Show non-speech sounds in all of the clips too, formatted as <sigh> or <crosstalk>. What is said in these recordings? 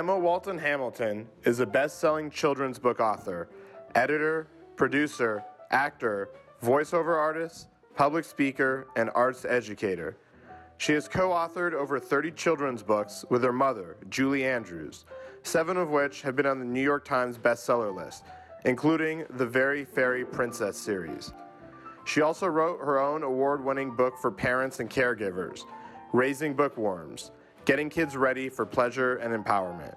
Emma Walton Hamilton is a best selling children's book author, editor, producer, actor, voiceover artist, public speaker, and arts educator. She has co authored over 30 children's books with her mother, Julie Andrews, seven of which have been on the New York Times bestseller list, including the Very Fairy Princess series. She also wrote her own award winning book for parents and caregivers, Raising Bookworms Getting Kids Ready for Pleasure and Empowerment.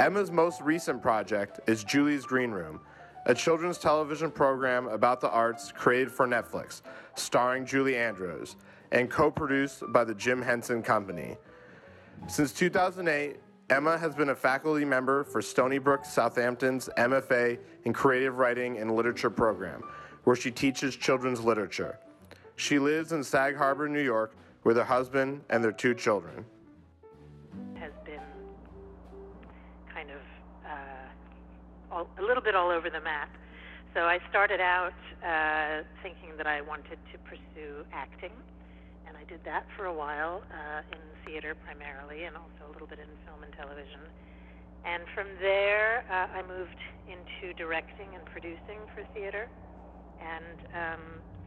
Emma's most recent project is Julie's Green Room, a children's television program about the arts created for Netflix, starring Julie Andrews, and co produced by the Jim Henson Company. Since 2008, Emma has been a faculty member for Stony Brook Southampton's MFA in Creative Writing and Literature program, where she teaches children's literature. She lives in Sag Harbor, New York, with her husband and their two children. All, a little bit all over the map. So I started out uh, thinking that I wanted to pursue acting, and I did that for a while uh, in theater primarily, and also a little bit in film and television. And from there, uh, I moved into directing and producing for theater, and um,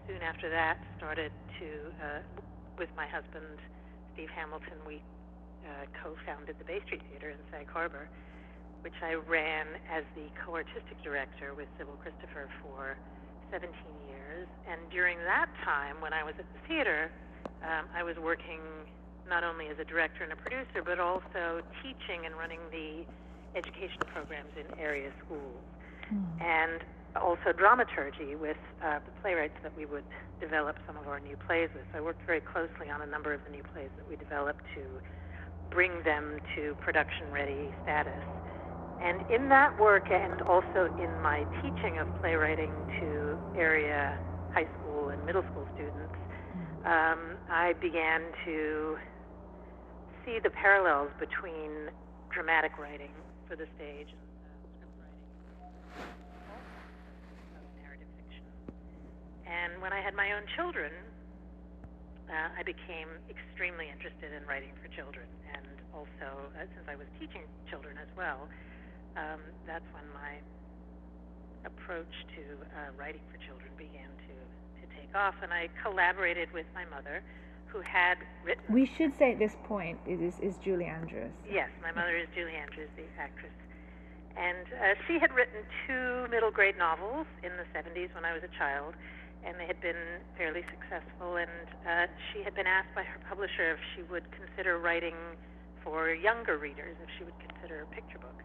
soon after that, started to uh, with my husband, Steve Hamilton, we uh, co-founded the Bay Street Theater in Sag Harbor, which I ran as the co-artistic director with Sybil Christopher for 17 years. And during that time, when I was at the theater, um, I was working not only as a director and a producer, but also teaching and running the education programs in area schools. Mm. And also dramaturgy with uh, the playwrights that we would develop some of our new plays with. So I worked very closely on a number of the new plays that we developed to bring them to production ready status. And in that work, and also in my teaching of playwriting to area high school and middle school students, um, I began to see the parallels between dramatic writing for the stage And when I had my own children, uh, I became extremely interested in writing for children. And also, uh, since I was teaching children as well, um, that's when my approach to uh, writing for children began to, to take off. And I collaborated with my mother, who had written. We should say at this point, it is, is Julie Andrews. Yes, my mother is Julie Andrews, the actress. And uh, she had written two middle grade novels in the 70s when I was a child and they had been fairly successful. And uh, she had been asked by her publisher if she would consider writing for younger readers, if she would consider a picture book.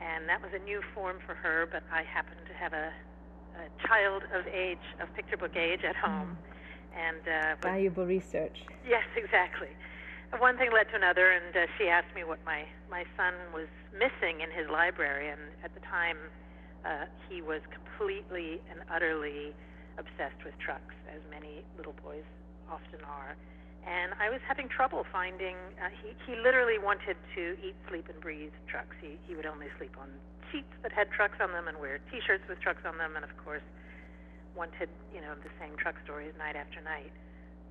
And that was a new form for her, but I happened to have a, a child of age, of picture book age at home. Mm. And uh, valuable research. Yes, exactly. One thing led to another, and uh, she asked me what my my son was missing in his library. And at the time, uh, he was completely and utterly obsessed with trucks, as many little boys often are. And I was having trouble finding. Uh, he he literally wanted to eat, sleep, and breathe trucks. He he would only sleep on sheets that had trucks on them and wear T-shirts with trucks on them, and of course wanted you know the same truck stories night after night.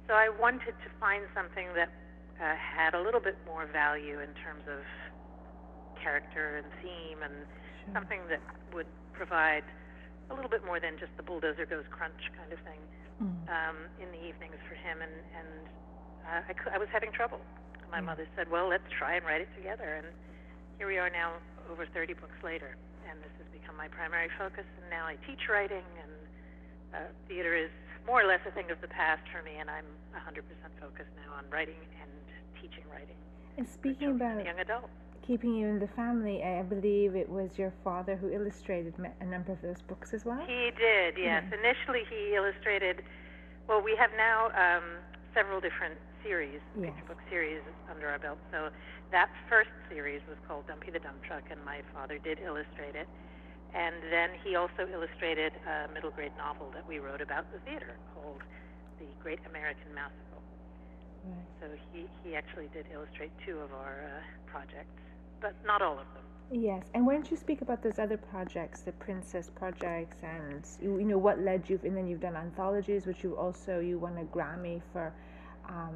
So I wanted to find something that uh, had a little bit more value in terms of character and theme, and sure. something that would provide a little bit more than just the bulldozer goes crunch kind of thing mm. um, in the evenings for him. And, and uh, I, I was having trouble. My mm. mother said, well, let's try and write it together. And here we are now, over 30 books later. And this has become my primary focus. And now I teach writing, and uh, theater is more or less a thing of the past for me. And I'm 100% focused now on writing and teaching writing. And speaking about young adults keeping you in the family, I believe it was your father who illustrated a number of those books as well. He did, yes. Yeah. Initially, he illustrated. Well, we have now um, several different series, yes. picture book series under our belt. So that first series was called Dumpy the Dump Truck, and my father did illustrate it. And then he also illustrated a middle grade novel that we wrote about the theater called The Great American Mousical. Right. So he, he actually did illustrate two of our uh, projects but not all of them. Yes, and why don't you speak about those other projects, the Princess projects, and you, you know what led you, and then you've done anthologies, which you also you won a Grammy for um,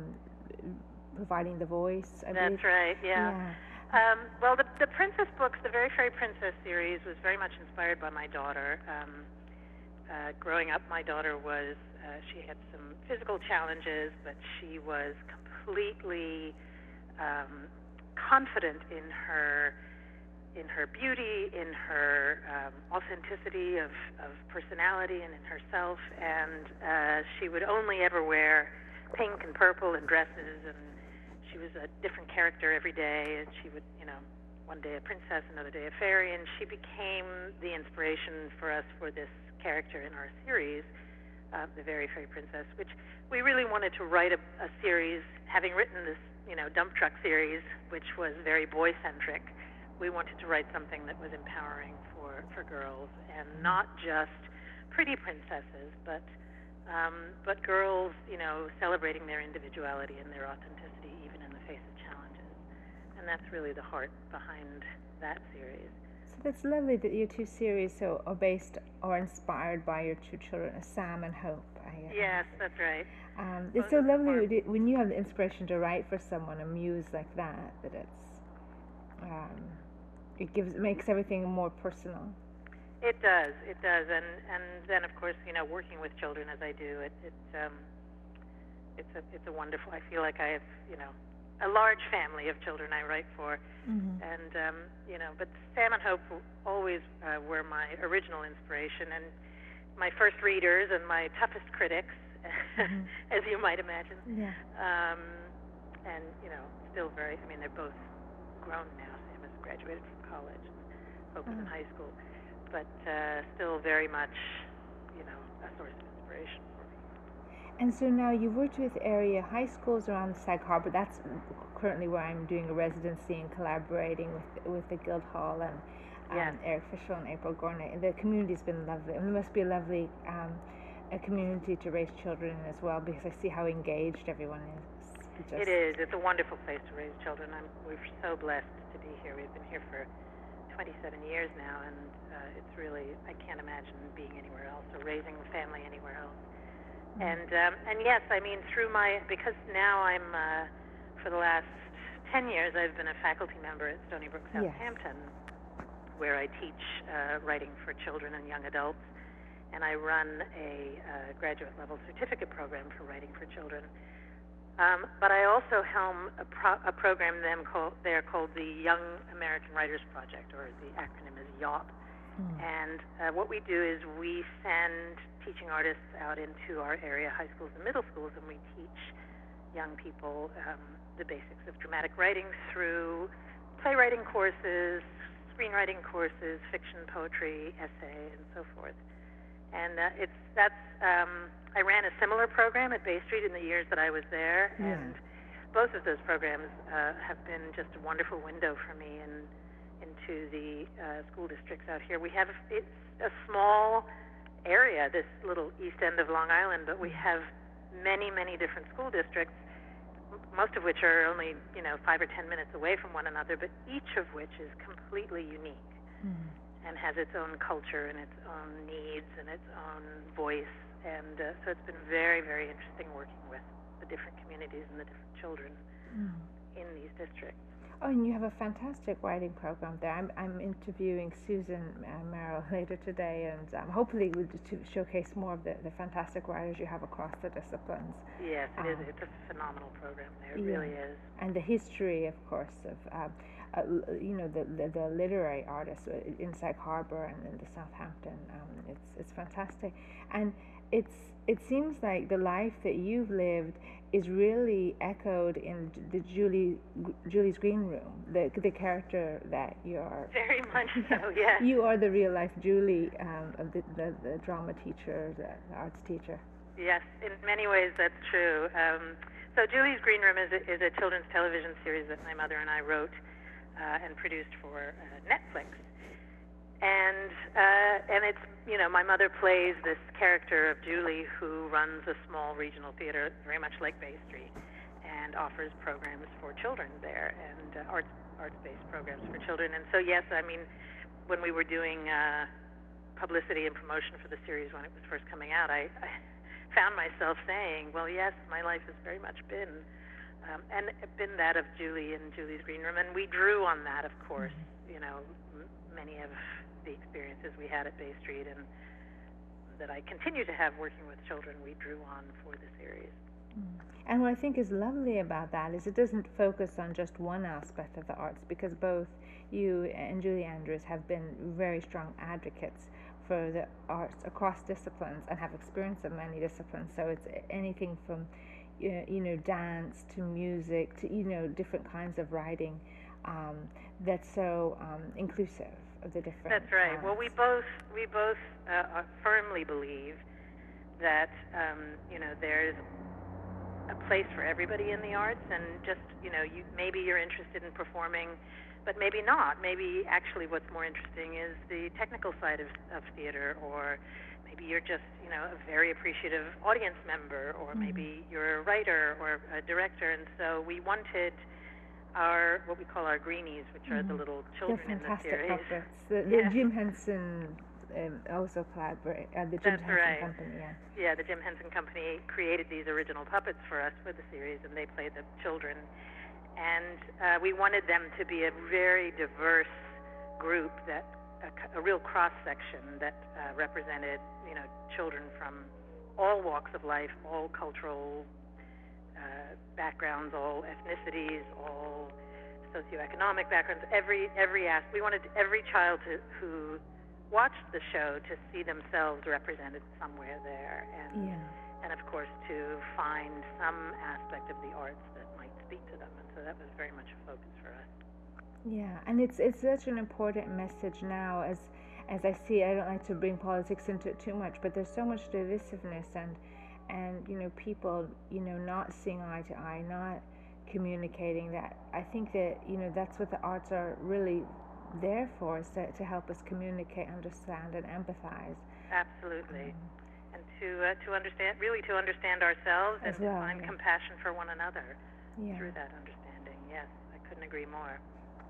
providing the voice. I That's believe. right. Yeah. yeah. Um, well, the the Princess books, the Very Fairy Princess series, was very much inspired by my daughter. Um, uh, growing up, my daughter was uh, she had some physical challenges, but she was completely um, confident in her in her beauty, in her um, authenticity of, of personality, and in herself. And uh, she would only ever wear pink and purple and dresses, and she was a different character every day. And she would, you know, one day a princess, another day a fairy, and she became the inspiration for us for this character in our series, uh, the Very Fairy Princess, which we really wanted to write a, a series, having written this, you know, dump truck series, which was very boy centric we wanted to write something that was empowering for, for girls and not just pretty princesses, but um, but girls, you know, celebrating their individuality and their authenticity even in the face of challenges. And that's really the heart behind that series. So that's lovely that your two series so are based or inspired by your two children, Sam and Hope. I, uh, yes, that's right. Um, it's so lovely when you have the inspiration to write for someone, a muse like that, that it's um, it gives makes everything more personal. It does, it does, and and then of course you know working with children as I do, it it um, it's a it's a wonderful. I feel like I have you know a large family of children I write for, mm-hmm. and um, you know, but Sam and Hope always uh, were my original inspiration and my first readers and my toughest critics, mm-hmm. <laughs> as you might imagine. Yeah. Um, and you know, still very. I mean, they're both grown now. Sam has graduated from college, Hope was in high school, but uh, still very much, you know, a source of inspiration for me. And so now you've worked with area high schools around Sag Harbor. That's currently where I'm doing a residency and collaborating with with the Guildhall and um, yes. Eric Fischl and April Gornik. The community's been lovely. It must be a lovely um, a community to raise children in as well because I see how engaged everyone is. Just it is. It's a wonderful place to raise children. I'm, we're so blessed to be here. We've been here for 27 years now, and uh, it's really I can't imagine being anywhere else or raising a family anywhere else. Mm-hmm. And um, and yes, I mean through my because now I'm uh, for the last 10 years I've been a faculty member at Stony Brook Southampton, yes. where I teach uh, writing for children and young adults, and I run a uh, graduate level certificate program for writing for children. Um, but I also helm a, pro- a program them called, there called the Young American Writers Project, or the acronym is YAWP. Mm. And uh, what we do is we send teaching artists out into our area high schools and middle schools, and we teach young people um, the basics of dramatic writing through playwriting courses, screenwriting courses, fiction, poetry, essay, and so forth. And uh, it's that's um, I ran a similar program at Bay Street in the years that I was there, yeah. and both of those programs uh, have been just a wonderful window for me in, into the uh, school districts out here. We have it's a small area, this little east end of Long Island, but we mm. have many, many different school districts, most of which are only you know five or ten minutes away from one another, but each of which is completely unique. Mm. And has its own culture and its own needs and its own voice and uh, so it's been very, very interesting working with the different communities and the different children mm. in these districts. Oh, and you have a fantastic writing program there. I'm, I'm interviewing Susan uh, Merrell <laughs> later today, and um, hopefully we'll to showcase more of the, the fantastic writers you have across the disciplines. Yes, it um, is. It's a phenomenal program there. It yeah. really is. And the history, of course, of um, uh, you know the, the, the literary artists uh, in Sag Harbor and in the Southampton. Um, it's it's fantastic, and it's it seems like the life that you've lived is really echoed in the Julie Julie's green room, the the character that you are. Very <laughs> much so, <laughs> yes. You are the real life Julie, um, the, the, the drama teacher, the arts teacher. Yes, in many ways that's true. Um, so Julie's Green Room is a, is a children's television series that my mother and I wrote uh, and produced for uh, Netflix and uh, and it's you know my mother plays this character of Julie who runs a small regional theater very much like Bay Street and offers programs for children there and uh, arts arts based programs for children and so yes I mean when we were doing uh, publicity and promotion for the series when it was first coming out I, I <laughs> found myself saying well yes my life has very much been um, and been that of Julie in Julie's Green Room, and we drew on that, of course. You know, many of the experiences we had at Bay Street and that I continue to have working with children, we drew on for the series. Mm. And what I think is lovely about that is it doesn't focus on just one aspect of the arts because both you and Julie Andrews have been very strong advocates for the arts across disciplines and have experience of many disciplines. So it's anything from you know dance to music to you know different kinds of writing um, that's so um, inclusive of the different. That's right. Well, we both we both uh, firmly believe that um, you know there's a place for everybody in the arts, and just you know, you maybe you're interested in performing, but maybe not. Maybe actually, what's more interesting is the technical side of, of theater, or maybe you're just you know a very appreciative audience member, or mm-hmm. maybe you're a writer or a director, and so we wanted our what we call our greenies, which mm-hmm. are the mm-hmm. little children in the series. Puppets. The, the Jim Henson um, also collaborate uh, the Jim That's Henson right. Company. Yeah. Yeah, the Jim Henson Company created these original puppets for us for the series, and they played the children. And uh, we wanted them to be a very diverse group that a, a real cross section that uh, represented, you know, children from all walks of life, all cultural uh, backgrounds, all ethnicities, all socioeconomic backgrounds, every every aspect. We wanted every child to, who watched the show to see themselves represented somewhere there, and yeah. and of course to find some aspect of the arts that might speak to them. And so that was very much a focus for us. Yeah, and it's it's such an important message now as as I see. I don't like to bring politics into it too much, but there's so much divisiveness and and you know people you know not seeing eye to eye, not communicating that. I think that you know that's what the arts are really there for us to, to help us communicate, understand, and empathize. Absolutely. Um, and to uh, to understand, really to understand ourselves and well, to find yeah. compassion for one another yeah. through that understanding. Yes, I couldn't agree more.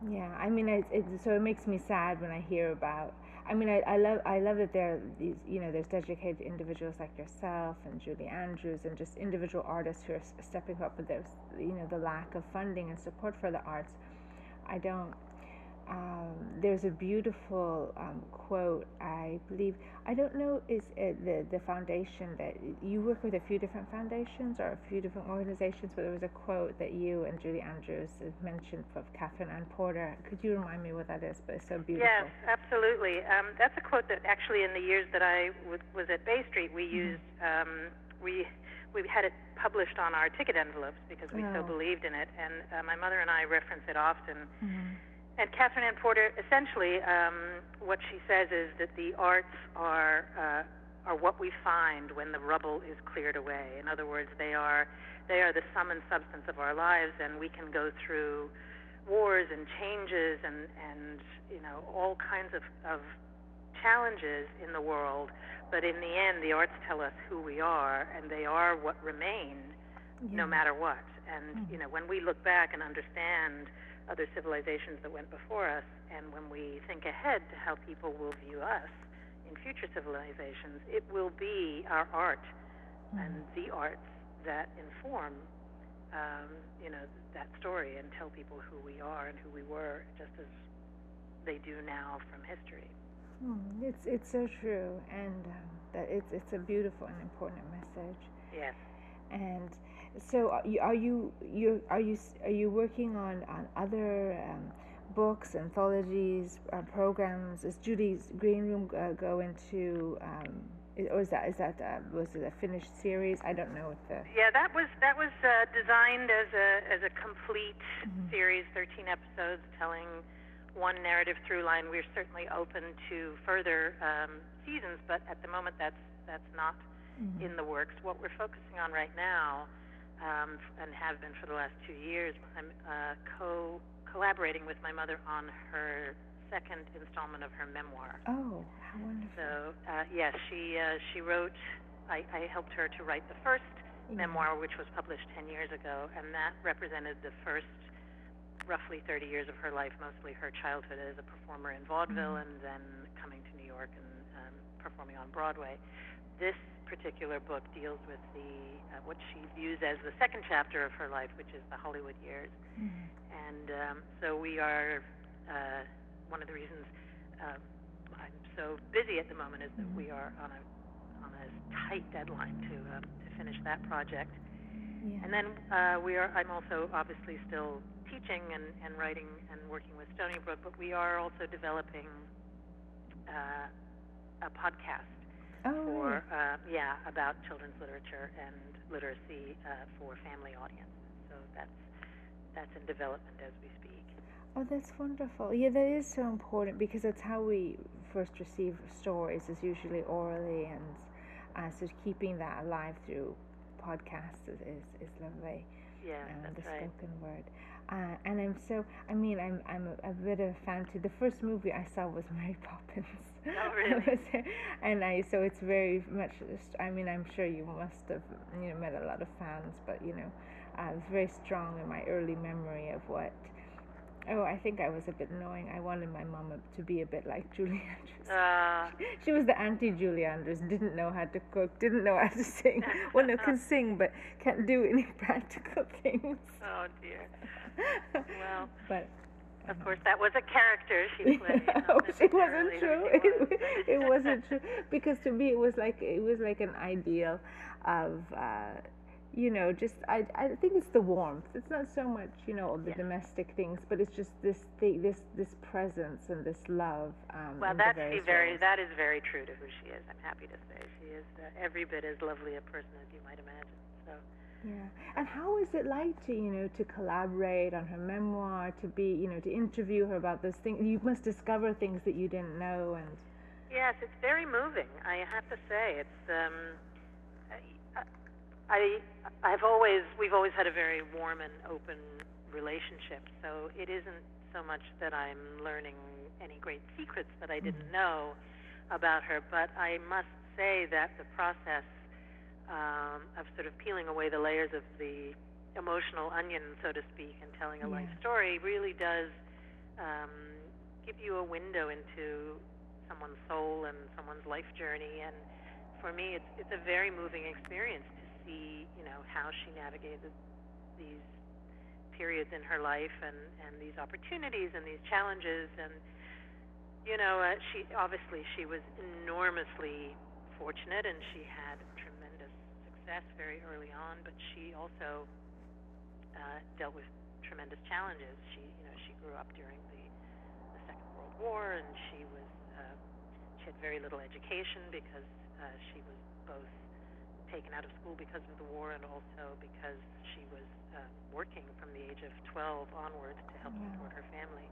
Yeah, I mean, it, it, so it makes me sad when I hear about. I mean, I, I love I love that there are these you know there's dedicated individuals like yourself and Julie Andrews and just individual artists who are stepping up, but there's you know the lack of funding and support for the arts. I don't um, there's a beautiful um, quote, I believe. I don't know, is it the, the foundation that you work with a few different foundations or a few different organizations, but there was a quote that you and Julie Andrews mentioned of Katherine Anne Porter. Could you remind me what that is? But it's so beautiful. Yes, absolutely. Um, that's a quote that actually, in the years that I w- was at Bay Street, we mm-hmm. used. Um, we we had it published on our ticket envelopes because we oh. so believed in it, and uh, my mother and I reference it often. Mm-hmm and Katherine Anne Porter, essentially, um, what she says is that the arts are uh, are what we find when the rubble is cleared away. In other words, they are they are the sum and substance of our lives, and we can go through wars and changes and and you know all kinds of of challenges in the world. But in the end, the arts tell us who we are, and they are what remain, yeah. no matter what. And mm. you know, when we look back and understand other civilizations that went before us, and when we think ahead to how people will view us in future civilizations, it will be our art mm-hmm. and the arts that inform, um, you know, that story and tell people who we are and who we were, just as they do now from history. Mm, it's it's so true, and um, that it's it's a beautiful and important message. Yes. And so are you are you you are you are you working on on other um, books, anthologies, uh, programs? Is Judy's Green Room uh, go into? Um, or is that is that uh, was it a finished series? I don't know what the. Yeah, that was that was uh, designed as a as a complete mm-hmm. series, thirteen episodes telling one narrative through line. We're certainly open to further um, seasons, but at the moment that's that's not mm-hmm. in the works. What we're focusing on right now um, and have been for the last two years. I'm uh, co collaborating with my mother on her second installment of her memoir. Oh, how wonderful! So uh, yes, she uh, she wrote. I, I helped her to write the first yeah. memoir, which was published ten years ago, and that represented the first roughly 30 years of her life, mostly her childhood as a performer in vaudeville, mm-hmm. and then coming to New York and um, performing on Broadway this particular book deals with the uh, what she views as the second chapter of her life, which is the Hollywood years. Mm-hmm. And um, so we are uh, one of the reasons uh, I'm so busy at the moment is that we are on a on a tight deadline to uh, to finish that project. Yeah. And then uh, we are. I'm also obviously still teaching and, and writing and working with Stony Brook, but we are also developing uh, a podcast oh, for uh, yeah about children's literature and literacy uh, for family audiences. So that's that's in development as we speak. Oh, that's wonderful. Yeah, that is so important because that's how we first receive stories is usually orally, and uh, so keeping that alive through podcasts is, is, is lovely. Yeah, um, the right. spoken word. Uh, and I'm so, I mean, I'm I'm a, a bit of a fan too. The first movie I saw was <laughs> Mary Poppins. Oh, <laughs> really? And I, so it's very much, I mean, I'm sure you must have, you know, met a lot of fans, but, you know, uh, it's very strong in my early memory of what, oh, I think I was a bit annoying. I wanted my mom to be a bit like <laughs> Julie Andrews. Uh, She was the anti Julie Andrews, didn't know how to cook, didn't know how to sing. Well, no, can sing, but can't do any practical things. oh dear. Well, <laughs> but Of course, that was a character she <laughs> played. No, it wasn't true. It, it wasn't true because to me it was like it was like an ideal of uh, you know just I, I think it's the warmth. It's not so much you know all the domestic things, but it's just this thing, this this presence and this love. Um, Well, that's the very that is very true to who she is. I'm happy to say she is uh, every bit as lovely a person as you might imagine. So Yeah. And how is it like to, you know, to collaborate on her memoir, to be, you know, to interview her about those things? You must discover things that you didn't know and yes, it's very moving. I have to say it's. Um, I, I I've always we've always had a very warm and open relationship. So it isn't so much that I'm learning any great secrets that I didn't know about her, but I must say that the process um, of sort of peeling away the layers of the emotional onion, so to speak, and telling a life story really does um, give you a window into someone's soul and someone's life journey. And for me, it's it's a very moving experience to see, you know, how she navigated these periods in her life and and these opportunities and these challenges and you know uh, she obviously she was enormously fortunate and she had tremendous success very early on but she also uh, dealt with tremendous challenges she you know she grew up during the, the second world war and she was uh, she had very little education because uh, she was both taken out of school because of the war and also because she was uh, working from the age of 12 onwards to help Wow. support her family.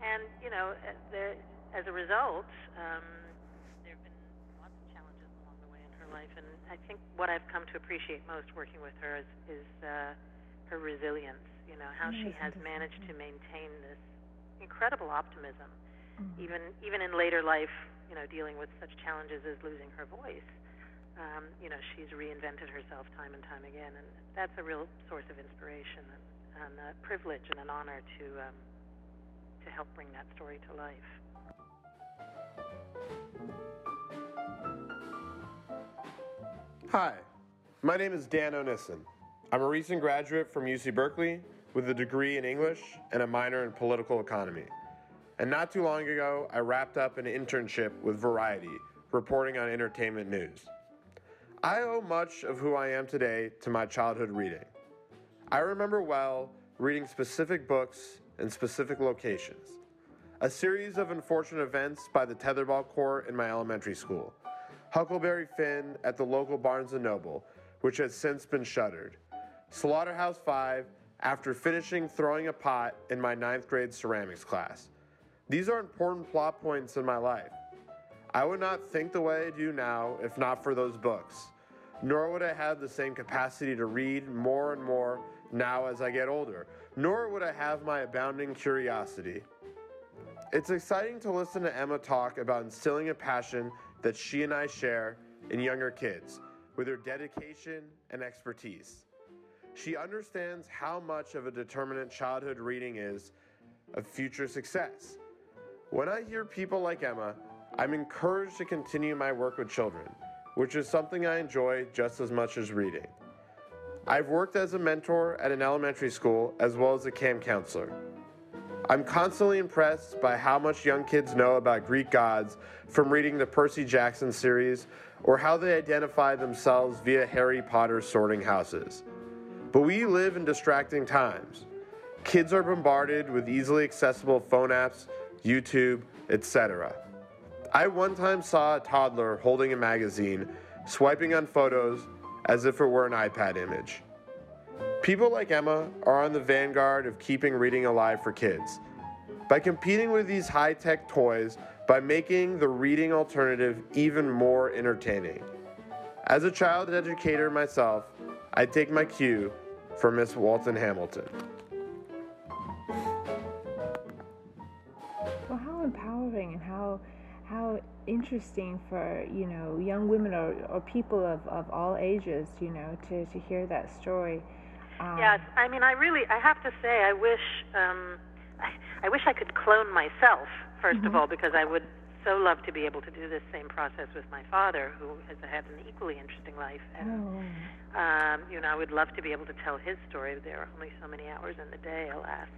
And, you know, uh, there, as a result, um, there have been lots of challenges along the way in her life. And I think what I've come to appreciate most working with her is, is uh, her resilience, you know, how she has managed to maintain this incredible optimism Mm. even even in later life, you know, dealing with such challenges as losing her voice, um, you know, she's reinvented herself time and time again, and that's a real source of inspiration and, and a privilege and an honor to um, to help bring that story to life. Hi, my name is Dan Onissen. I'm a recent graduate from UC Berkeley with a degree in English and a minor in political economy. And not too long ago, I wrapped up an internship with Variety, reporting on entertainment news. I owe much of who I am today to my childhood reading. I remember well reading specific books in specific locations. A series of unfortunate events by the tetherball court in my elementary school. Huckleberry Finn at the local Barnes & Noble, which has since been shuttered. Slaughterhouse 5 after finishing throwing a pot in my ninth grade ceramics class. These are important plot points in my life. I would not think the way I do now if not for those books, nor would I have the same capacity to read more and more now as I get older, nor would I have my abounding curiosity. It's exciting to listen to Emma talk about instilling a passion that she and I share in younger kids with her dedication and expertise. She understands how much of a determinant childhood reading is of future success. When I hear people like Emma, I'm encouraged to continue my work with children, which is something I enjoy just as much as reading. I've worked as a mentor at an elementary school as well as a camp counselor. I'm constantly impressed by how much young kids know about Greek gods from reading the Percy Jackson series or how they identify themselves via Harry Potter's sorting houses. But we live in distracting times. Kids are bombarded with easily accessible phone apps, YouTube, etc. I one time saw a toddler holding a magazine, swiping on photos as if it were an iPad image. People like Emma are on the vanguard of keeping reading alive for kids. By competing with these high tech toys, by making the reading alternative even more entertaining. As a child educator myself, I take my cue from Miss Walton Hamilton. Well, how empowering and how how interesting for you know young women or, or people of, of all ages you know to, to hear that story um, yes i mean i really i have to say i wish um, I, I wish i could clone myself 1st mm-hmm. of all because i would so love to be able to do this same process with my father who has had an equally interesting life and oh. um, you know i would love to be able to tell his story there are only so many hours in the day alas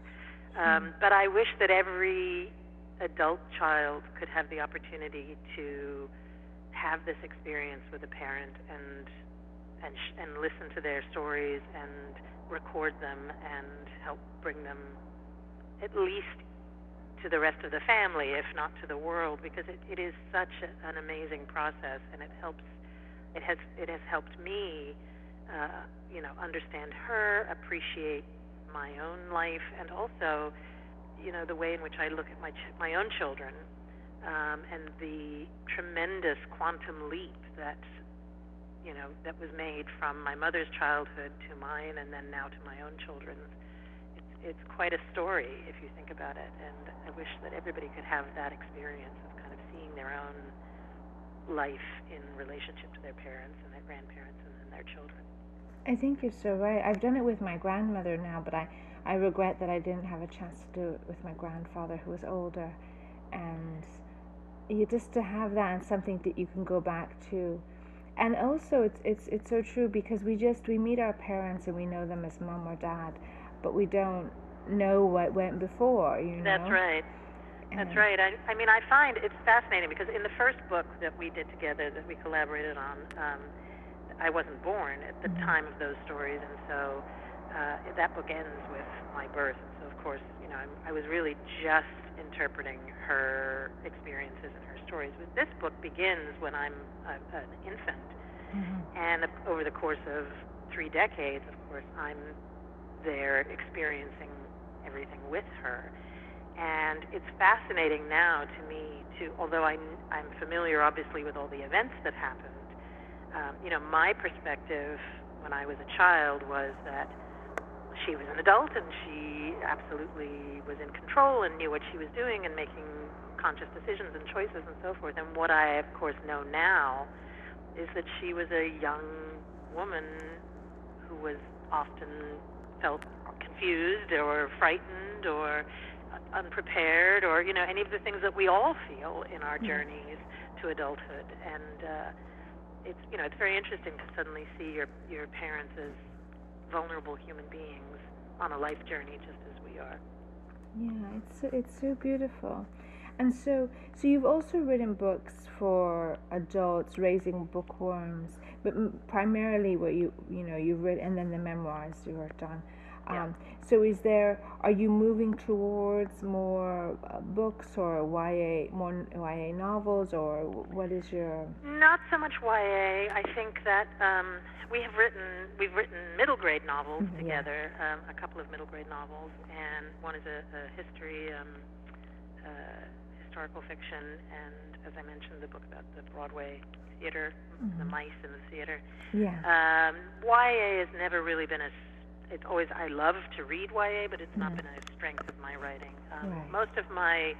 um, mm. but i wish that every adult child could have the opportunity to have this experience with a parent and and sh- and listen to their stories and record them and help bring them at least to the rest of the family, if not to the world, because it, it is such a, an amazing process, and it helps. It has it has helped me, uh, you know, understand her, appreciate my own life, and also you know the way in which I look at my ch- my own children, um, and the tremendous quantum leap that you know that was made from my mother's childhood to mine, and then now to my own children's. It's it's quite a story if you think about it, and I wish that everybody could have that experience of kind of seeing their own life in relationship to their parents and their grandparents and then their children. I think you're so right. I've done it with my grandmother now, but I I regret that I didn't have a chance to do it with my grandfather who was older. And you just to have that and something that you can go back to. And also it's it's it's so true because we just we meet our parents and we know them as mom or dad, but we don't know what went before, you know. That's right. That's right. I, I mean, I find it's fascinating because in the first book that we did together, that we collaborated on, um, I wasn't born at the mm-hmm. time of those stories, and so uh, that book ends with my birth. and So of course, you know, I'm, I was really just interpreting her experiences and her stories. But this book begins when I'm a, an infant, mm-hmm. and over the course of three decades, of course, I'm there experiencing everything with her. And it's fascinating now to me to, although I'm, I'm familiar obviously with all the events that happened, um, you know, my perspective when I was a child was that she was an adult and she absolutely was in control and knew what she was doing and making conscious decisions and choices and so forth. And what I, of course, know now is that she was a young woman who was often felt confused or frightened or unprepared or you know any of the things that we all feel in our mm-hmm. journeys to adulthood and uh, it's you know it's very interesting to suddenly see your your parents as vulnerable human beings on a life journey just as we are. Yeah, it's so, it's so beautiful. And so, so you've also written books for adults raising bookworms, but primarily what you you know you've written, and then the memoirs you worked on. Yeah. Um, so is there? Are you moving towards more uh, books or YA, more YA novels, or what is your? Not so much YA. I think that um, we have written we've written middle grade novels mm-hmm, together, yeah. um, a couple of middle grade novels, and one is a, a history. Um, uh, historical fiction, and as I mentioned, the book about the Broadway theater, mm-hmm. the mice in the theater. Yeah. Um, YA has never really been a it's always I love to read YA, but it's not mm. been a strength of my writing. Um, right. Most of my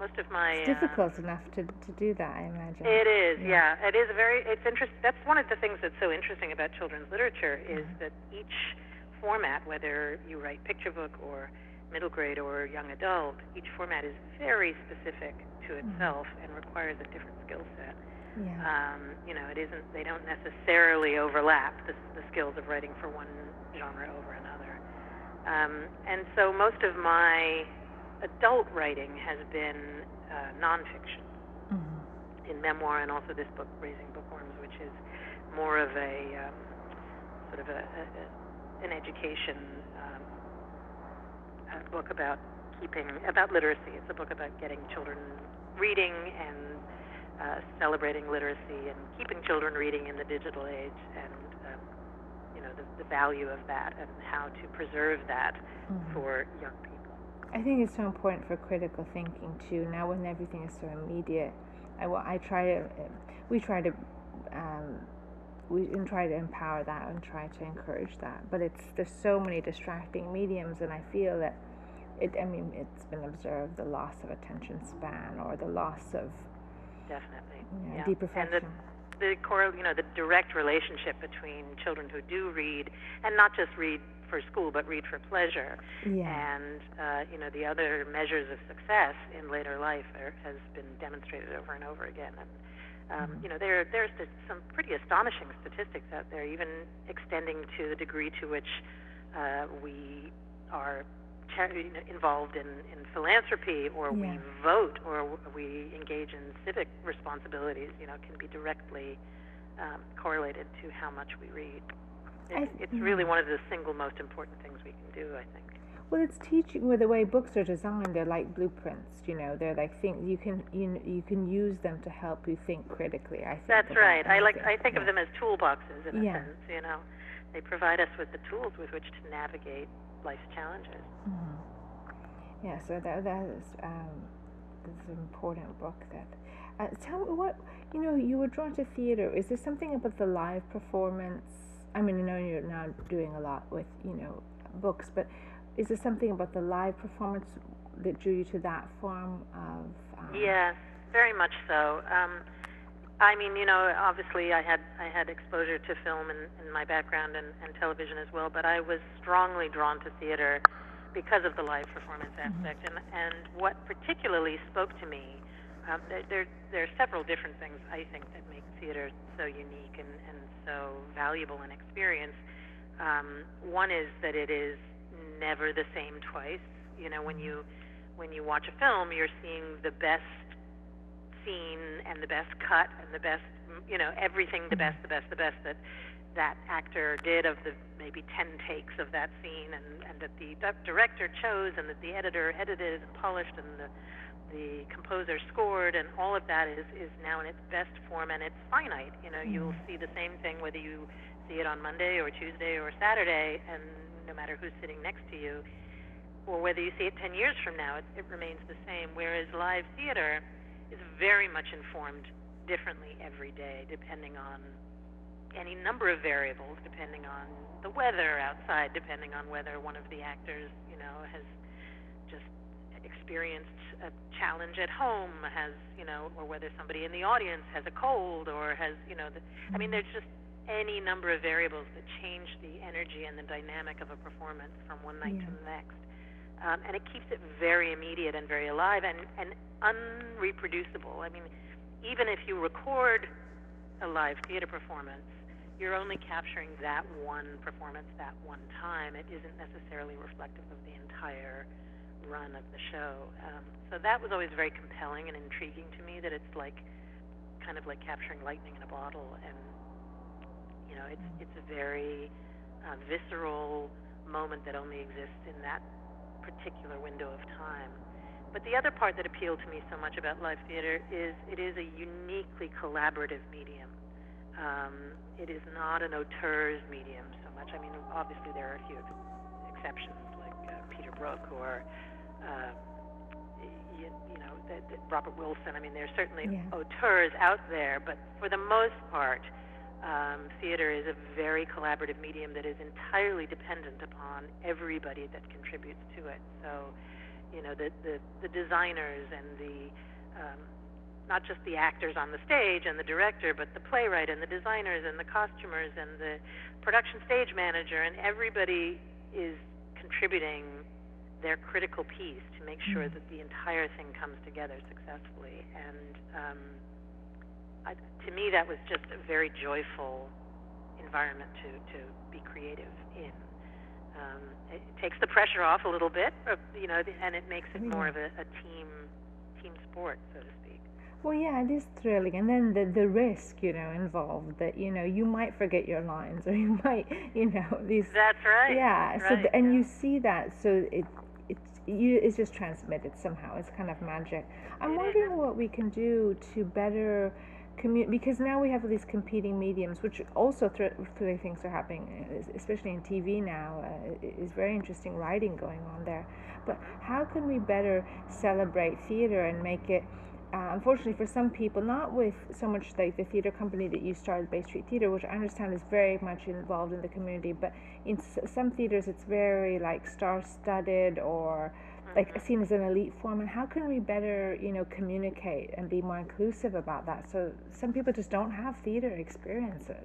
most of my it's difficult uh, enough to, to do that, I imagine. It is, yeah. yeah. It is a very it's interesting. That's one of the things that's so interesting about children's literature is mm-hmm. that each format, whether you write picture book or middle grade or young adult, each format is very specific to mm-hmm. itself mm-hmm. and requires a different skill set. Yeah. Um, you know, it isn't. They don't necessarily overlap the, the skills of writing for one genre over another. Um, and so most of my adult writing has been uh, nonfiction Mm-hmm. in memoir and also this book, Raising Bookworms, which is more of a um, sort of a, a, a an education um, a book about keeping about literacy. It's a book about getting children reading and uh, celebrating literacy and keeping children reading in the digital age and um, you know the, the value of that and how to preserve that Mhm. for young people. I think it's so important for critical thinking too. Now, when everything is so immediate, I, wa- I try to, we try to, um, we and try to empower that and try to encourage that. But it's there's so many distracting mediums, and I feel that it. I mean, it's been observed the loss of attention span or the loss of Definitely. you know, Yeah. deep And the, the core, you know, the direct relationship between children who do read, and not just read for school, but read for pleasure, yeah. and uh, you know, the other measures of success in later life are, has been demonstrated over and over again. And um, Mhm. you know, there there's some pretty astonishing statistics out there, even extending to the degree to which uh, we are char- involved in, in philanthropy, or we vote, or we engage in civic responsibilities. You know, can be directly um, correlated to how much we read. It's, th- it's really one of the single most important things we can do, I think. Well, it's teaching with the way books are designed. They're like blueprints, you know. They're like things you can you you can use them to help you think critically. I think That's right. I like. I think of them as toolboxes in a Yeah. sense. You know, they provide us with the tools with which to navigate life's challenges. Mhm. Yeah, so that that is um, that's an important book. That uh, tell me what you know. You were drawn to theater. Is there something about the live performance? I mean, I know you're now doing a lot with you know books, but is there something about the live performance that drew you to that form of? Um, Yes, very much so. Um, I mean, you know, obviously I had I had exposure to film in, in my background and, and television as well, but I was strongly drawn to theater because of the live performance aspect. And and what particularly spoke to me, um, there, there there are several different things I think that make theater so unique and, and so valuable an experience. Um, one is that it is never the same twice. You know, when you when you watch a film, you're seeing the best scene and the best cut and the best, you know, everything the best, the best, the best that that actor did of the maybe 10 takes of that scene and, and that the director chose and that the editor edited and polished and the the composer scored and all of that is is now in its best form and it's finite you know you'll mm-hmm. see the same thing whether you see it on Monday or Tuesday or Saturday and no matter who's sitting next to you or whether you see it 10 years from now, it, it remains the same. Whereas live theater is very much informed differently every day, depending on any number of variables, depending on the weather outside, depending on whether one of the actors, you know, has just experienced a challenge at home, has, you know, or whether somebody in the audience has a cold or has, you know, the, I mean, there's just any number of variables that change the energy and the dynamic of a performance from one night to the next um, and it keeps it very immediate and very alive and, and unreproducible. I mean, even if you record a live theater performance, you're only capturing that one performance that one time. It isn't necessarily reflective of the entire run of the show. Um, so that was always very compelling and intriguing to me. That it's like kind of like capturing lightning in a bottle, and you know, it's it's a very uh, visceral moment that only exists in that particular window of time. But the other part that appealed to me so much about live theater is it is a uniquely collaborative medium. Um, it is not an auteurs medium so much. I mean, obviously there are a few exceptions like uh, Peter Brook or uh, you, you know the, the Robert Wilson. I mean, there's certainly Yeah. auteurs out there, but for the most part, um, theater is a very collaborative medium that is entirely dependent upon everybody that contributes to it. So, you know, the the, the designers and the um, not just the actors on the stage and the director, but the playwright and the designers and the costumers and the production stage manager and everybody is contributing their critical piece to make sure Mhm. that the entire thing comes together successfully. And um, I, to me, that was just a very joyful environment to to be creative in. Um, it takes the pressure off a little bit, you know, and it makes it more of a, a team team sport, so to speak. Well, yeah, it is thrilling, and then the the risk, you know, involved that you know you might forget your lines, <laughs> or you might, you know, these. That's right. Yeah. Right, so th- and yeah. you see that, so it it's you it's just transmitted somehow. It's kind of magic. I'm wondering what we can do to better because now we have these competing mediums, which also thr thrilling things are happening, especially in TV now. Uh, is very interesting writing going on there. But how can we better celebrate theater and make it? Uh, unfortunately, for some people, not with so much like the theater company that you started, Bay Street Theater, which I understand is very much involved in the community, but in s- some theaters it's very like star-studded or like seen as an elite form. And how can we better, you know, communicate and be more inclusive about that? So some people just don't have theater experiences.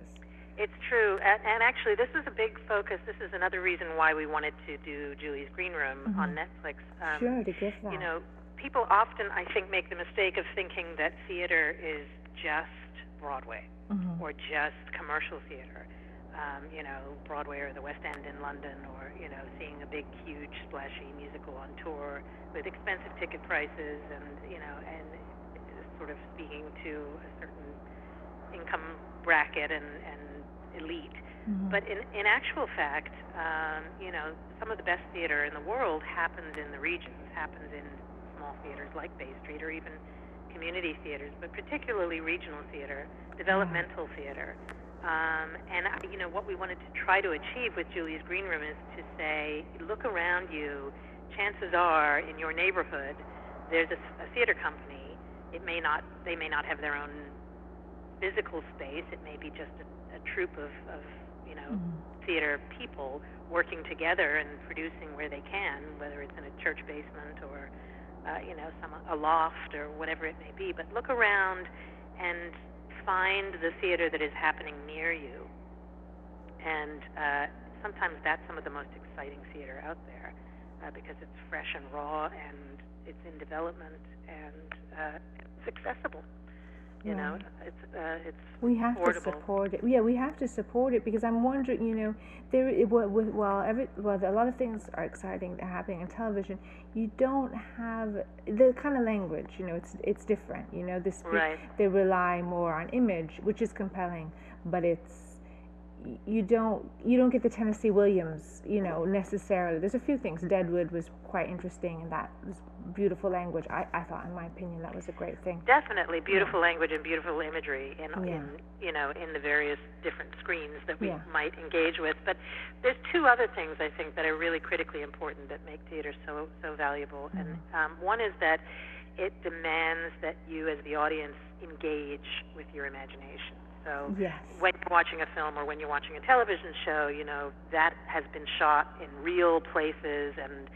It's true, and, and actually, this is a big focus. This is another reason why we wanted to do Julie's Green Room on Netflix. Um, sure, to give that. You know, people often, I think, make the mistake of thinking that theater is just Broadway Mhm. or just commercial theater. Um, you know, Broadway or the West End in London, or you know, seeing a big, huge, splashy musical on tour with expensive ticket prices, and you know, and sort of speaking to a certain income bracket and, and elite. Mhm. But in, in actual fact, um, you know, some of the best theater in the world happens in the regions, happens in small theaters like Bay Street or even community theaters, but particularly regional theater, developmental theater. Um, and, I- you know, what we wanted to try to achieve with Julie's Green Room is to say, look around you. Chances are, in your neighborhood, there's a, a theater company. It may not, they may not have their own physical space. It may be just a, a troupe of, of you know, theater people working together and producing where they can, whether it's in a church basement or, uh, you know, some a loft or whatever it may be. But look around and find the theater that is happening near you. And uh, sometimes that's some of the most exciting theater out there uh, because it's fresh and raw and it's in development and uh, it's accessible. You know, it's uh, it's We have to support it. Yeah, we have to support it because I'm wondering, you know, there well, well, every well, a lot of things are exciting that are happening in television. You don't have the kind of language, you know, it's it's different. You know, this Right. they rely more on image, which is compelling, but it's you don't you don't get the Tennessee Williams, you know, necessarily. There's a few things. Deadwood was quite interesting, and that was beautiful language. I, I thought, in my opinion, that was a great thing. definitely beautiful language and beautiful imagery in, Yeah. in you know in the various different screens that we Yeah. might engage with. But there's two other things I think that are really critically important that make theater so so valuable. And Mm-hmm. um, one is that it demands that you, as the audience, engage with your imagination. So Yes. when you're watching a film or when you're watching a television show, you know that has been shot in real places, and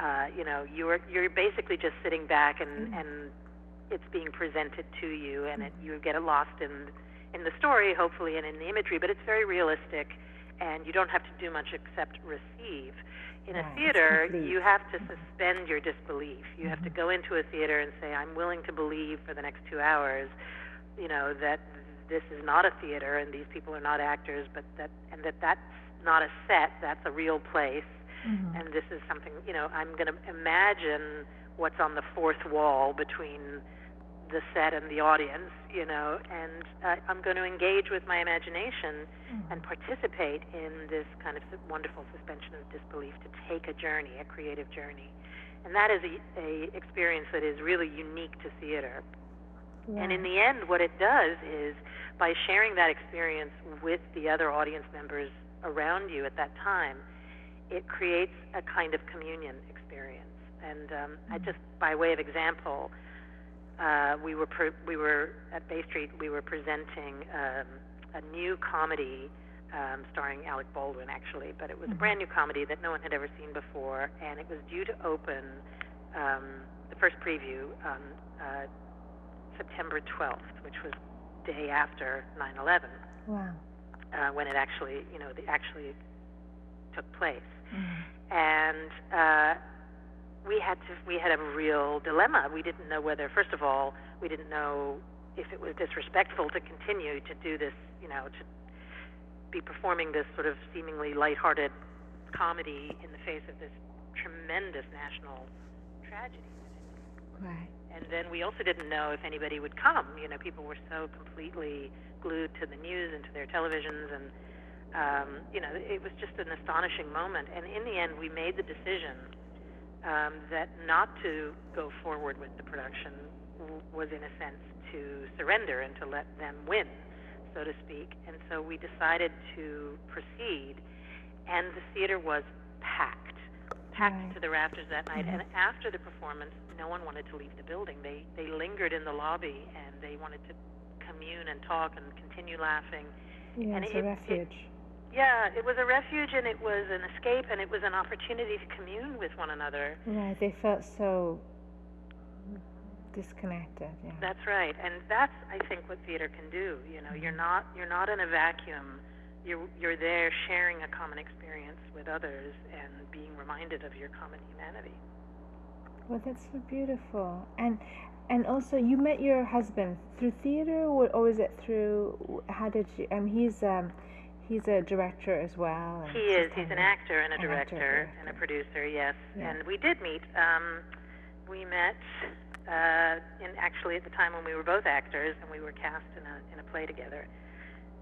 uh, you know you're you're basically just sitting back and and it's being presented to you, and it, you get lost in in the story, hopefully, and in the imagery. But it's very realistic, and you don't have to do much except receive. In Right, a theater, you have to suspend your disbelief. You have to go into a theater and say, "I'm willing to believe for the next two hours." you know that this is not a theater and these people are not actors but that and that that's not a set that's a real place. Mm-hmm. and this is something you know i'm going to imagine what's on the fourth wall between the set and the audience you know and uh, i'm going to engage with my imagination and participate in this kind of wonderful suspension of disbelief to take a journey a creative journey. And that is a, a experience that is really unique to theater. And in the end, what it does is by sharing that experience with the other audience members around you at that time, it creates a kind of communion experience. And um, I just, by way of example, uh, we were pre- we were at Bay Street. We were presenting um, a new comedy um, starring Alec Baldwin, actually, but it was a brand new comedy that no one had ever seen before, and it was due to open um, the first preview on uh, September 12th, which was day after 9/11, Wow. uh, when it actually, you know, the actually took place. Mm-hmm. And uh, we had to, we had a real dilemma. We didn't know whether, first of all, we didn't know if it was disrespectful to continue to do this, you know, to be performing this sort of seemingly lighthearted comedy in the face of this tremendous national tragedy. Right. And then we also didn't know if anybody would come. You know, people were so completely glued to the news and to their televisions, and um, you know, it was just an astonishing moment. And in the end, we made the decision um, that not to go forward with the production was, in a sense, to surrender and to let them win, so to speak. And so we decided to proceed, and the theater was packed, packed Right. to the rafters that night. Mhm. And after the performance, no one wanted to leave the building. They they lingered in the lobby and they wanted to commune and talk and continue laughing. Yeah, And it's it- a it- refuge. Yeah, it was a refuge and it was an escape and it was an opportunity to commune with one another. right. They felt so disconnected. Yeah. That's right, and that's I think what theater can do. You know, you're not you're not in a vacuum. You're you're there sharing a common experience with others and being reminded of your common humanity. Well, that's so beautiful. And and also, you met your husband through theater, or, or was it through? How did you? Um, he's um, he's a director as well. He is. He's an actor and a an actor, director and a producer. Yes, Yeah. and we did meet. Um, we met uh, in actually at the time when we were both actors and we were cast in a in a play together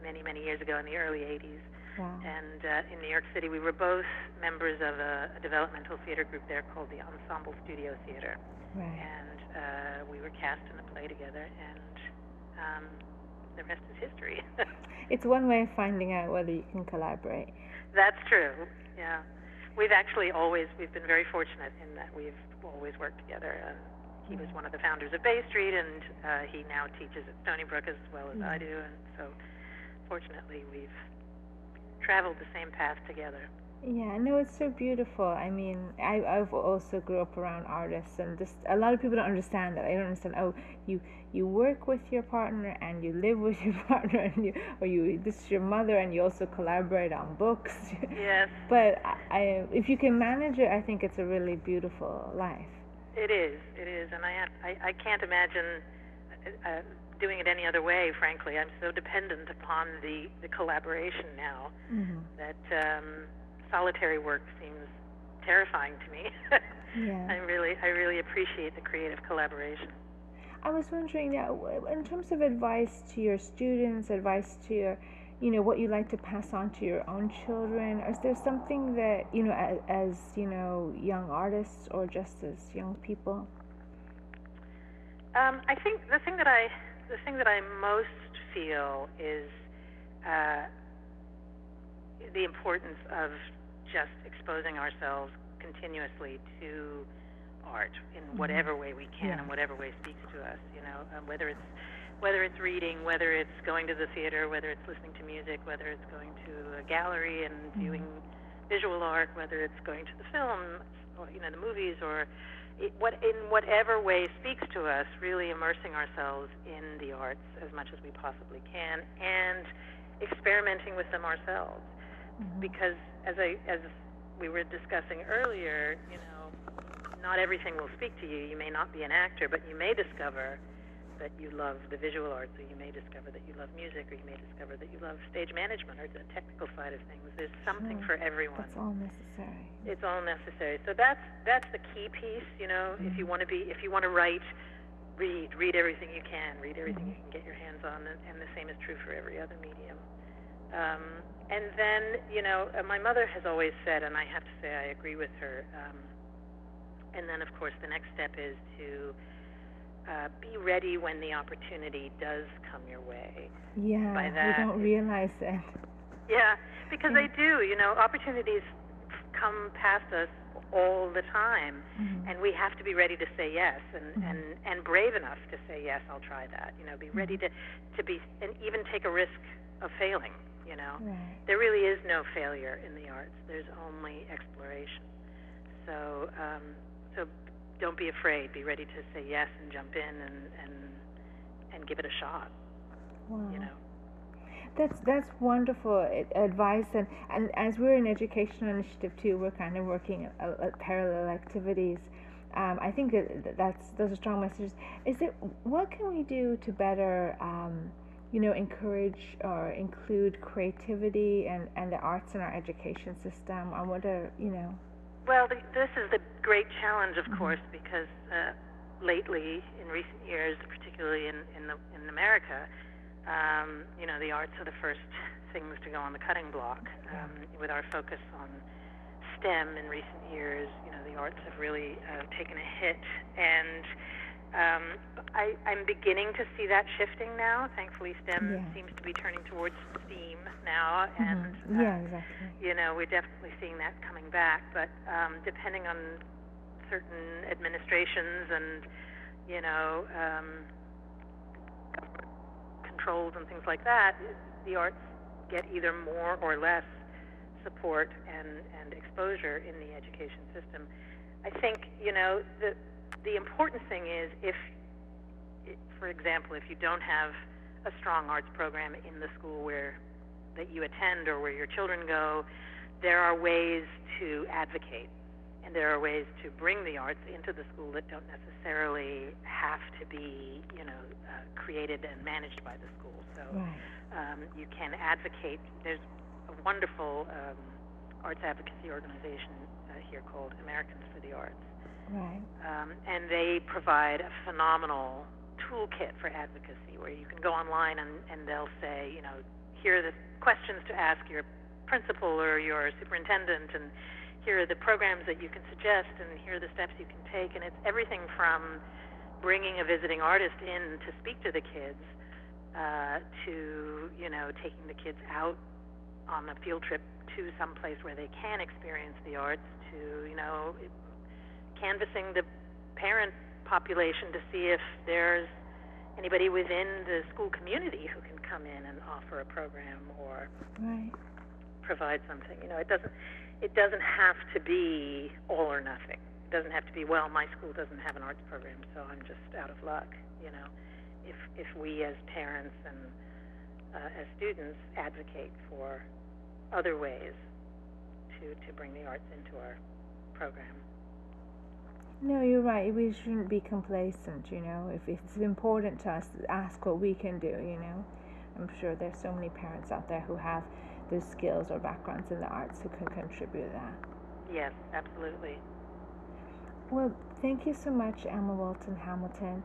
many many years ago in the early 80s. Wow. And uh, in New York City, we were both members of a, a developmental theater group there called the Ensemble Studio Theater, Right. and uh, we were cast in a play together, and um, the rest is history. <laughs> It's one way of finding out whether you can collaborate. That's true. Yeah, we've actually always we've been very fortunate in that we've always worked together. He was one of the founders of Bay Street, and uh, he now teaches at Stony Brook as well as I do, and so fortunately we've traveled the same path together. Yeah, no, it's so beautiful. I mean, I I've also grew up around artists, and just a lot of people don't understand that. I don't understand. Oh, you you work with your partner and you live with your <laughs> partner, and you or you this is your mother, and you also collaborate on books. <laughs> Yes, but I, I if you can manage it, I think it's a really beautiful life. it is. It is, and I have, I, I can't imagine uh, uh, doing it any other way. Frankly, I'm so dependent upon the the collaboration now. Mm-hmm. that um, solitary work seems terrifying to me. <laughs> Yeah. I really, I really appreciate the creative collaboration. I was wondering now, in terms of advice to your students, advice to your, you know, what you like to pass on to your own children. Is there something that you know, as, as you know, young artists or just as young people? Um, I think the thing that I, the thing that I most feel is uh, the importance of just exposing ourselves continuously to art in whatever way we can Yeah. and whatever way speaks to us. You know, um, whether it's whether it's reading, whether it's going to the theater, whether it's listening to music, whether it's going to a gallery and viewing visual art, whether it's going to the film, or you know, the movies, or it, what in whatever way speaks to us, really immersing ourselves in the arts as much as we possibly can, and experimenting with them ourselves. Mm-hmm. Because as I as we were discussing earlier, you know, not everything will speak to you. You may not be an actor, but you may discover that you love the visual arts, or you may discover that you love music, or you may discover that you love stage management or the technical side of things. There's something Sure. for everyone That's all necessary. it's all necessary. So that's that's the key piece. You know, if you want to be, if you want to write, read, read everything you can, read everything you can get your hands on, and, and the same is true for every other medium. Um, and then, you know, uh, my mother has always said, and I have to say I agree with her. Um, and then, of course, the next step is to uh, be ready when the opportunity does come your way. Yeah, By we that, don't realize it. Yeah, because Yeah. they do. You know, opportunities come past us all the time, Mhm. and we have to be ready to say yes, and Mhm. and and brave enough to say yes. I'll try that. You know, be ready to to be and even take a risk of failing. You know, Right. there really is no failure in the arts. There's only exploration. So um, so don't be afraid. Be ready to say yes and jump in and and and give it a shot. Wow. You know. That's that's wonderful advice, and, and as we're an educational initiative too, we're kind of working at, at parallel activities. um, I think that that's those are strong messages. Is it what can we do to better, um, you know, encourage or include creativity and, and the arts in our education system? I wonder, you know. Well, the, this is the great challenge, of course, because uh, lately, in recent years, particularly in in, the, in America, um, you know, the arts are the first things to go on the cutting block. Um, with our focus on STEM in recent years, you know, the arts have really uh, taken a hit, and um, I, I'm beginning to see that shifting now. Thankfully, STEM yeah. seems to be turning towards STEAM now, mm-hmm. and uh, yeah, exactly. You know, we're definitely seeing that coming back. But um, depending on certain administrations and you know um, controls and things like that, the arts get either more or less support and, and exposure in the education system. I think, you know, the, the important thing is if, for example, if you don't have a strong arts program in the school where that you attend or where your children go, there are ways to advocate and there are ways to bring the arts into the school that don't necessarily have to be, you know, uh, created and managed by the school. So um, you can advocate. There's a wonderful um, arts advocacy organization uh, here called Americans for the Arts. Um, and they provide a phenomenal toolkit for advocacy where you can go online and, and they'll say, you know, here are the questions to ask your principal or your superintendent and here are the programs that you can suggest and here are the steps you can take. And it's everything from bringing a visiting artist in to speak to the kids uh, to you know taking the kids out on a field trip to some place where they can experience the arts to you know canvassing the parent population to see if there's anybody within the school community who can come in and offer a program or right. provide something you know it doesn't it doesn't have to be all or nothing. It doesn't have to be well. My school doesn't have an arts program, so I'm just out of luck. You know, if if we as parents and uh, as students advocate for other ways to to bring the arts into our program. No, you're right. We shouldn't be complacent. You know, if it's important to us, ask what we can do. You know, I'm sure there's so many parents out there who have those skills or backgrounds in the arts who can contribute that. Yes, absolutely. Well, thank you so much, Emma Walton Hamilton,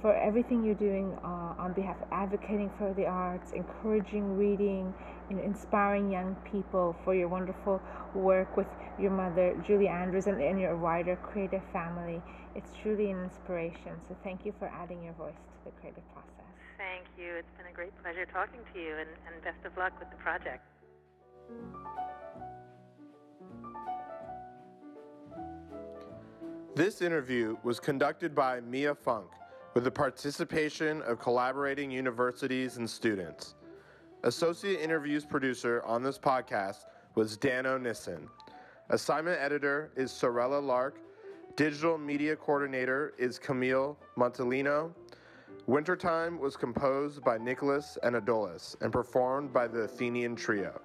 for everything you're doing uh, on behalf of advocating for the arts, encouraging reading, and inspiring young people, for your wonderful work with your mother, Julie Andrews, and, and your wider creative family. It's truly an inspiration. So thank you for adding your voice to the creative process. Thank you. It's been a great pleasure talking to you, and, and best of luck with the project. This interview was conducted by Mia Funk with the participation of collaborating universities and students. Associate interviews producer on this podcast was Dano Nissen. Assignment editor is Sorella Lark. Digital media coordinator is Camille Montalino. Wintertime was composed by Nicholas and Adolis and performed by the Athenian Trio.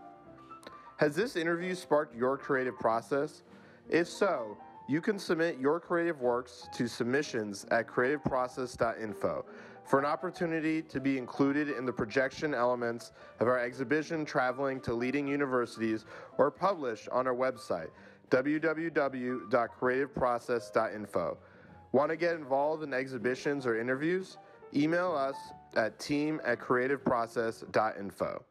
Has this interview sparked your creative process? If so, you can submit your creative works to submissions at creativeprocess.info for an opportunity to be included in the projection elements of our exhibition traveling to leading universities or published on our website, www.creativeprocess.info. Want to get involved in exhibitions or interviews? Email us at team at creativeprocess.info.